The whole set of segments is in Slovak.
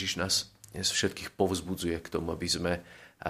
Ježiš nás dnes všetkých povzbudzuje k tomu, aby sme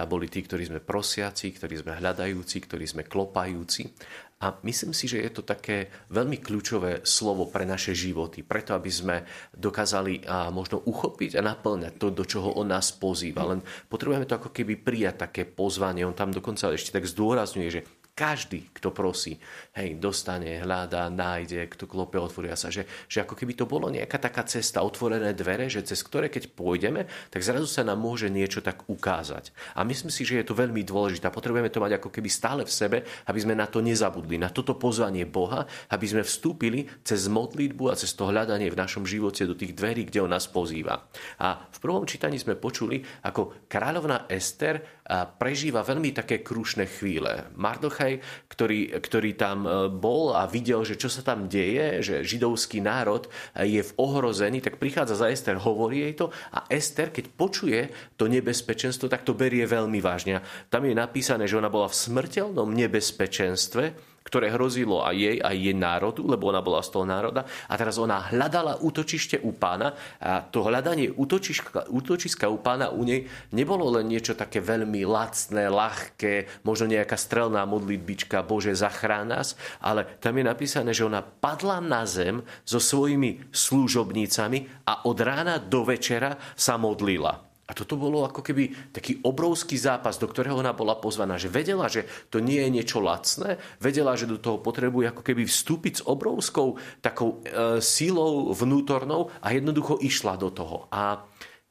boli tí, ktorí sme prosiaci, ktorí sme hľadajúci, ktorí sme klopajúci. A myslím si, že je to také veľmi kľúčové slovo pre naše životy, preto aby sme dokázali možno uchopiť a naplňať to, do čoho on nás pozýva. Len potrebujeme to ako keby prijať také pozvanie. On tam dokonca ešte tak zdôrazňuje, že každý, kto prosí, hej, dostane, hľadá, nájde, kto klope, otvoria sa. Že, že ako keby to bolo nejaká taká cesta, otvorené dvere, že cez ktoré keď pôjdeme, tak zrazu sa nám môže niečo tak ukázať. A myslím si, že je to veľmi dôležité. Potrebujeme to mať ako keby stále v sebe, aby sme na to nezabudli, na toto pozvanie Boha, aby sme vstúpili cez modlitbu a cez to hľadanie v našom živote do tých dverí, kde On nás pozýva. A v prvom čítaní sme počuli, ako kráľovná Ester prežíva veľmi také krušné chvíle. Mardochaj, ktorý, ktorý tam e, bol a videl, že čo sa tam deje, že židovský národ je v ohrození, tak prichádza za Ester, hovorí jej to a Ester, keď počuje to nebezpečenstvo, tak to berie veľmi vážne. Tam je napísané, že ona bola v smrteľnom nebezpečenstve, ktoré hrozilo aj jej, aj jej národu, lebo ona bola z toho národa. A teraz ona hľadala útočište u pána a to hľadanie útočiska, útočiska u pána u nej nebolo len niečo také veľmi lacné, ľahké, možno nejaká strelná modlitbička, Bože, zachrán nás, ale tam je napísané, že ona padla na zem so svojimi služobnícami a od rána do večera sa modlila. A toto bolo ako keby taký obrovský zápas, do ktorého ona bola pozvaná, že vedela, že to nie je niečo lacné, vedela, že do toho potrebuje ako keby vstúpiť s obrovskou takou e, sílou vnútornou a jednoducho išla do toho. A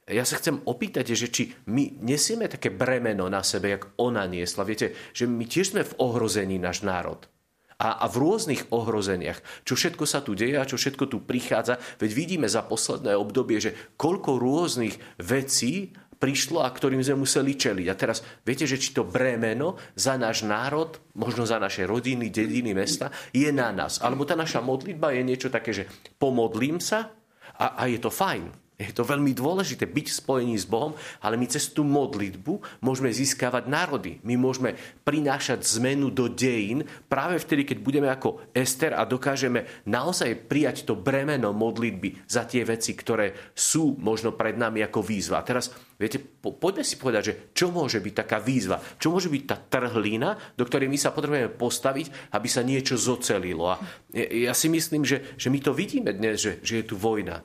ja sa chcem opýtať, že či my nesieme také bremeno na sebe, jak ona niesla. Viete, že my tiež sme v ohrození náš národ a, a v rôznych ohrozeniach. Čo všetko sa tu deje a čo všetko tu prichádza. Veď vidíme za posledné obdobie, že koľko rôznych vecí prišlo a ktorým sme museli čeliť. A teraz viete, že či to bremeno za náš národ, možno za naše rodiny, dediny, mesta, je na nás. Alebo tá naša modlitba je niečo také, že pomodlím sa a, a je to fajn. Je to veľmi dôležité byť v spojení s Bohom, ale my cez tú modlitbu môžeme získavať národy. My môžeme prinášať zmenu do dejín práve vtedy, keď budeme ako Ester a dokážeme naozaj prijať to bremeno modlitby za tie veci, ktoré sú možno pred nami ako výzva. A teraz, viete, po, poďme si povedať, že čo môže byť taká výzva, čo môže byť tá trhlina, do ktorej my sa potrebujeme postaviť, aby sa niečo zocelilo. A ja si myslím, že, že my to vidíme dnes, že, že je tu vojna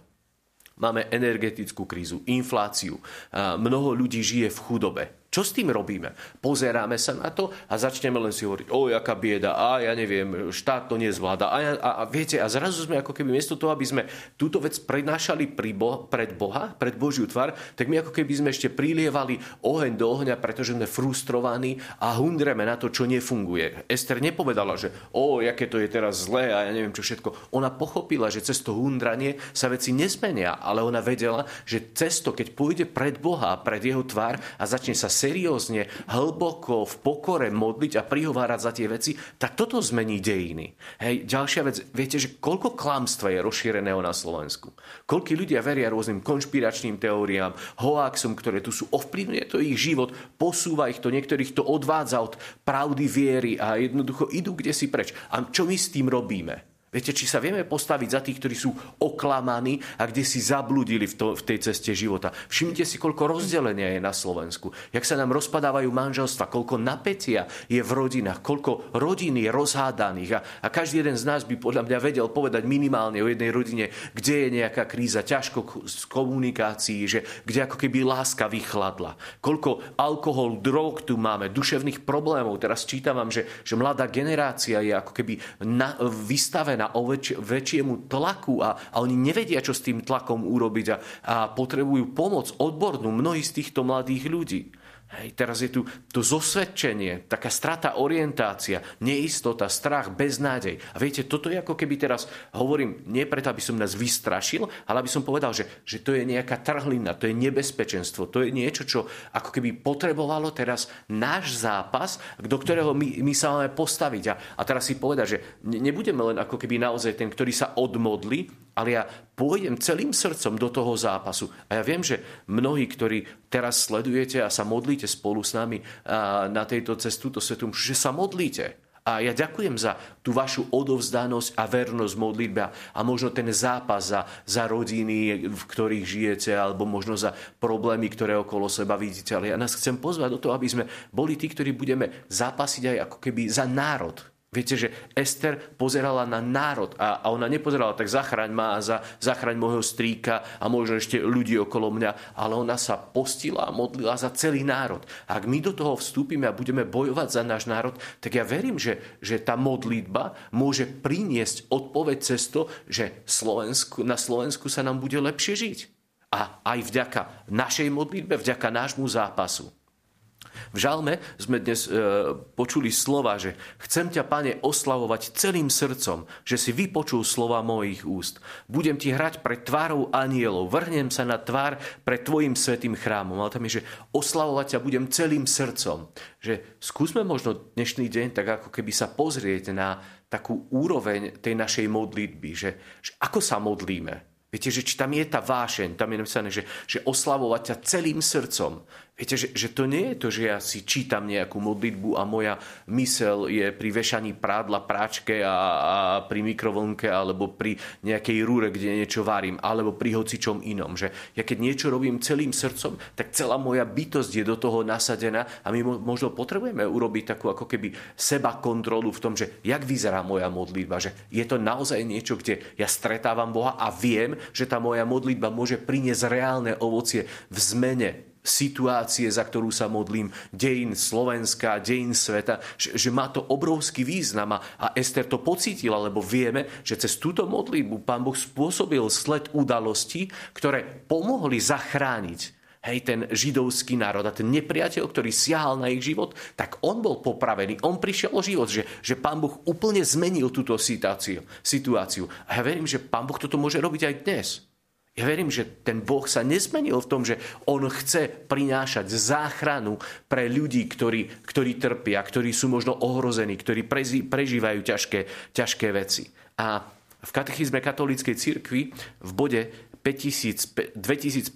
Máme energetickú krízu, infláciu. Mnoho ľudí žije v chudobe. Čo s tým robíme? Pozeráme sa na to a začneme len si hovoriť, o, jaká bieda, a ja neviem, štát to nezvláda. A, a, a viete, a zrazu sme ako keby miesto toho, aby sme túto vec prenášali pri Bo, pred Boha, pred Božiu tvar, tak my ako keby sme ešte prilievali oheň do ohňa, pretože sme frustrovaní a hundreme na to, čo nefunguje. Ester nepovedala, že o, jaké to je teraz zlé a ja neviem čo všetko. Ona pochopila, že cez to hundranie sa veci nezmenia, ale ona vedela, že cesto, keď pôjde pred Boha, pred jeho tvár a začne sa seriózne, hlboko, v pokore modliť a prihovárať za tie veci, tak toto zmení dejiny. Hej, ďalšia vec, viete, že koľko klamstva je rozšíreného na Slovensku? Koľko ľudia veria rôznym konšpiračným teóriám, hoaxom, ktoré tu sú, ovplyvňuje to ich život, posúva ich to, niektorých to odvádza od pravdy viery a jednoducho idú kde si preč. A čo my s tým robíme? Viete, či sa vieme postaviť za tých, ktorí sú oklamaní a kde si zabludili v, to, v tej ceste života. Všimnite si, koľko rozdelenia je na Slovensku. Jak sa nám rozpadávajú manželstva, koľko napätia je v rodinách, koľko rodín je rozhádaných. A, a každý jeden z nás by podľa mňa vedel povedať minimálne o jednej rodine, kde je nejaká kríza, ťažko z komunikácií, že kde ako keby láska vychladla. Koľko alkohol, drog tu máme, duševných problémov. Teraz čítam vám, že, že mladá generácia je ako keby na, vystavená vystavená o väč- väčšiemu tlaku a, a oni nevedia, čo s tým tlakom urobiť a, a potrebujú pomoc odbornú mnohí z týchto mladých ľudí. Hej, teraz je tu to zosvedčenie, taká strata orientácia, neistota, strach, beznádej. A viete, toto je ako keby teraz, hovorím, nie preto, aby som nás vystrašil, ale aby som povedal, že, že to je nejaká trhlina, to je nebezpečenstvo, to je niečo, čo ako keby potrebovalo teraz náš zápas, do ktorého my, my sa máme postaviť. A, a teraz si povedať, že nebudeme len ako keby naozaj ten, ktorý sa odmodli, ale ja pôjdem celým srdcom do toho zápasu. A ja viem, že mnohí, ktorí teraz sledujete a sa modlíte spolu s nami na tejto cestu, to svetu, že sa modlíte. A ja ďakujem za tú vašu odovzdanosť a vernosť modlitbe a možno ten zápas za, za rodiny, v ktorých žijete, alebo možno za problémy, ktoré okolo seba vidíte. Ale ja nás chcem pozvať do toho, aby sme boli tí, ktorí budeme zápasiť aj ako keby za národ, Viete, že Ester pozerala na národ a, a ona nepozerala tak zachraň ma a za, zachraň môjho strýka a možno ešte ľudí okolo mňa, ale ona sa postila a modlila za celý národ. Ak my do toho vstúpime a budeme bojovať za náš národ, tak ja verím, že, že tá modlitba môže priniesť odpoveď cez to, že Slovensku, na Slovensku sa nám bude lepšie žiť. A aj vďaka našej modlitbe, vďaka nášmu zápasu. V žalme sme dnes e, počuli slova, že chcem ťa, pane, oslavovať celým srdcom, že si vypočul slova mojich úst. Budem ti hrať pred tvárou anielov, vrhnem sa na tvár pred tvojim svetým chrámom. Ale tam je, že oslavovať ťa budem celým srdcom. Že skúsme možno dnešný deň tak ako keby sa pozrieť na takú úroveň tej našej modlitby, že, že ako sa modlíme. Viete, že či tam je tá vášeň, tam je napísané, že, že oslavovať ťa celým srdcom, Viete, že, že to nie je to, že ja si čítam nejakú modlitbu a moja mysel je pri vešaní prádla, práčke a, a pri mikrovlnke alebo pri nejakej rúre, kde niečo varím, alebo pri hocičom inom. Že ja keď niečo robím celým srdcom, tak celá moja bytosť je do toho nasadená a my možno potrebujeme urobiť takú ako keby seba kontrolu v tom, že jak vyzerá moja modlitba, že je to naozaj niečo, kde ja stretávam Boha a viem, že tá moja modlitba môže priniesť reálne ovocie v zmene situácie, za ktorú sa modlím, dejin Slovenska, dejin sveta, že, že má to obrovský význam a, a Ester to pocítila, lebo vieme, že cez túto modlitbu pán Boh spôsobil sled udalostí, ktoré pomohli zachrániť hej, ten židovský národ a ten nepriateľ, ktorý siahal na ich život, tak on bol popravený, on prišiel o život, že, že pán Boh úplne zmenil túto situáciu, situáciu. A ja verím, že pán Boh toto môže robiť aj dnes. Ja verím, že ten Boh sa nezmenil v tom, že On chce prinášať záchranu pre ľudí, ktorí, ktorí trpia, ktorí sú možno ohrození, ktorí prežívajú ťažké, ťažké veci. A v katechizme katolíckej cirkvi v bode 2560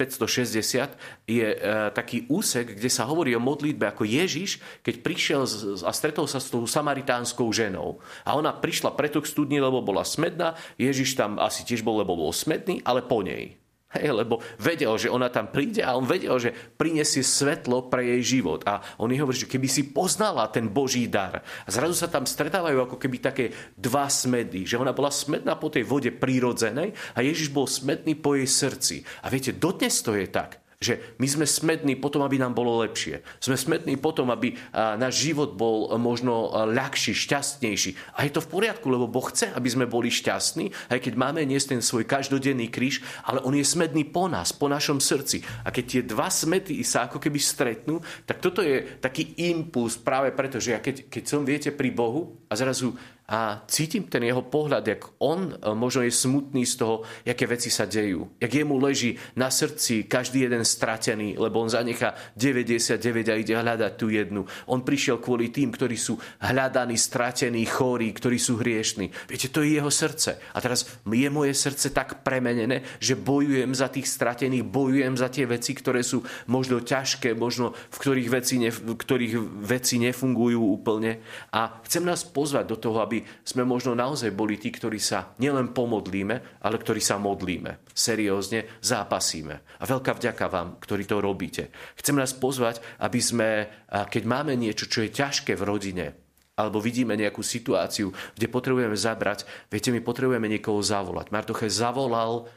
je e, taký úsek, kde sa hovorí o modlitbe ako Ježiš, keď prišiel a stretol sa s tou samaritánskou ženou. A ona prišla preto k studni, lebo bola smedná. Ježiš tam asi tiež bol, lebo bol smedný, ale po nej. Hej, lebo vedel, že ona tam príde a on vedel, že prinesie svetlo pre jej život. A on jej hovorí, že keby si poznala ten Boží dar. A zrazu sa tam stretávajú ako keby také dva smedy. Že ona bola smedná po tej vode prírodzenej a Ježiš bol smedný po jej srdci. A viete, dodnes to je tak že my sme smední potom, aby nám bolo lepšie. Sme smední potom, aby náš život bol možno ľahší, šťastnejší. A je to v poriadku, lebo Boh chce, aby sme boli šťastní, aj keď máme niesť ten svoj každodenný kríž, ale On je smedný po nás, po našom srdci. A keď tie dva smety sa ako keby stretnú, tak toto je taký impuls práve preto, že ja keď, keď som, viete, pri Bohu a zrazu a cítim ten jeho pohľad, jak on e, možno je smutný z toho, aké veci sa dejú. Jak jemu leží na srdci každý jeden stratený, lebo on zanechá 99 a ide hľadať tú jednu. On prišiel kvôli tým, ktorí sú hľadaní, stratení, chorí, ktorí sú hriešní. Viete, to je jeho srdce. A teraz je moje srdce tak premenené, že bojujem za tých stratených, bojujem za tie veci, ktoré sú možno ťažké, možno v ktorých veci, ne, v ktorých veci nefungujú úplne. A chcem nás pozvať do toho, aby sme možno naozaj boli tí, ktorí sa nielen pomodlíme, ale ktorí sa modlíme. Seriózne zápasíme. A veľká vďaka vám, ktorí to robíte. Chcem nás pozvať, aby sme, keď máme niečo, čo je ťažké v rodine, alebo vidíme nejakú situáciu, kde potrebujeme zabrať, viete, my potrebujeme niekoho zavolať. Martoche zavolal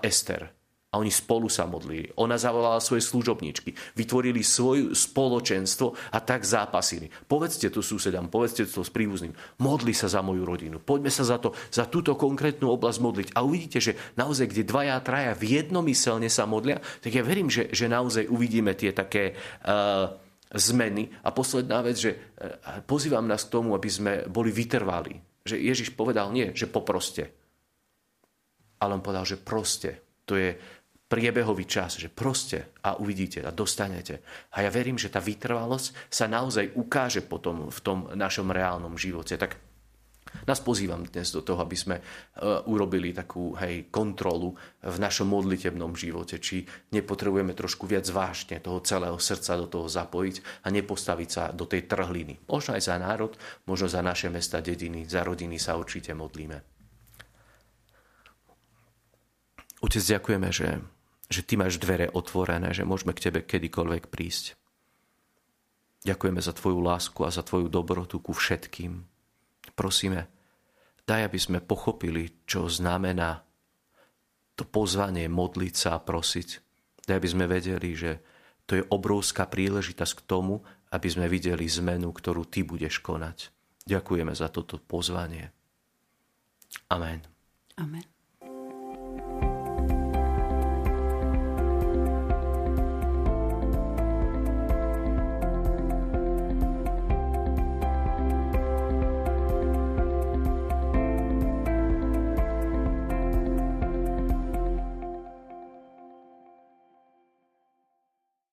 Ester a oni spolu sa modlili. Ona zavolala svoje služobničky. Vytvorili svoje spoločenstvo a tak zápasili. Povedzte to susedám, povedzte to s príbuzným. Modli sa za moju rodinu. Poďme sa za, to, za túto konkrétnu oblasť modliť. A uvidíte, že naozaj, kde dvaja traja v jednomyselne sa modlia, tak ja verím, že, že naozaj uvidíme tie také uh, zmeny. A posledná vec, že uh, pozývam nás k tomu, aby sme boli vytrvali. Že Ježiš povedal nie, že poproste. Ale on povedal, že proste. To je priebehový čas, že proste a uvidíte a dostanete. A ja verím, že tá vytrvalosť sa naozaj ukáže potom v tom našom reálnom živote. Tak Nás pozývam dnes do toho, aby sme e, urobili takú hej, kontrolu v našom modlitebnom živote, či nepotrebujeme trošku viac vážne toho celého srdca do toho zapojiť a nepostaviť sa do tej trhliny. Možno aj za národ, možno za naše mesta, dediny, za rodiny sa určite modlíme. Otec, ďakujeme, že, že Ty máš dvere otvorené, že môžeme k Tebe kedykoľvek prísť. Ďakujeme za Tvoju lásku a za Tvoju dobrotu ku všetkým prosíme, daj, aby sme pochopili, čo znamená to pozvanie modliť sa a prosiť. Daj, aby sme vedeli, že to je obrovská príležitosť k tomu, aby sme videli zmenu, ktorú Ty budeš konať. Ďakujeme za toto pozvanie. Amen. Amen.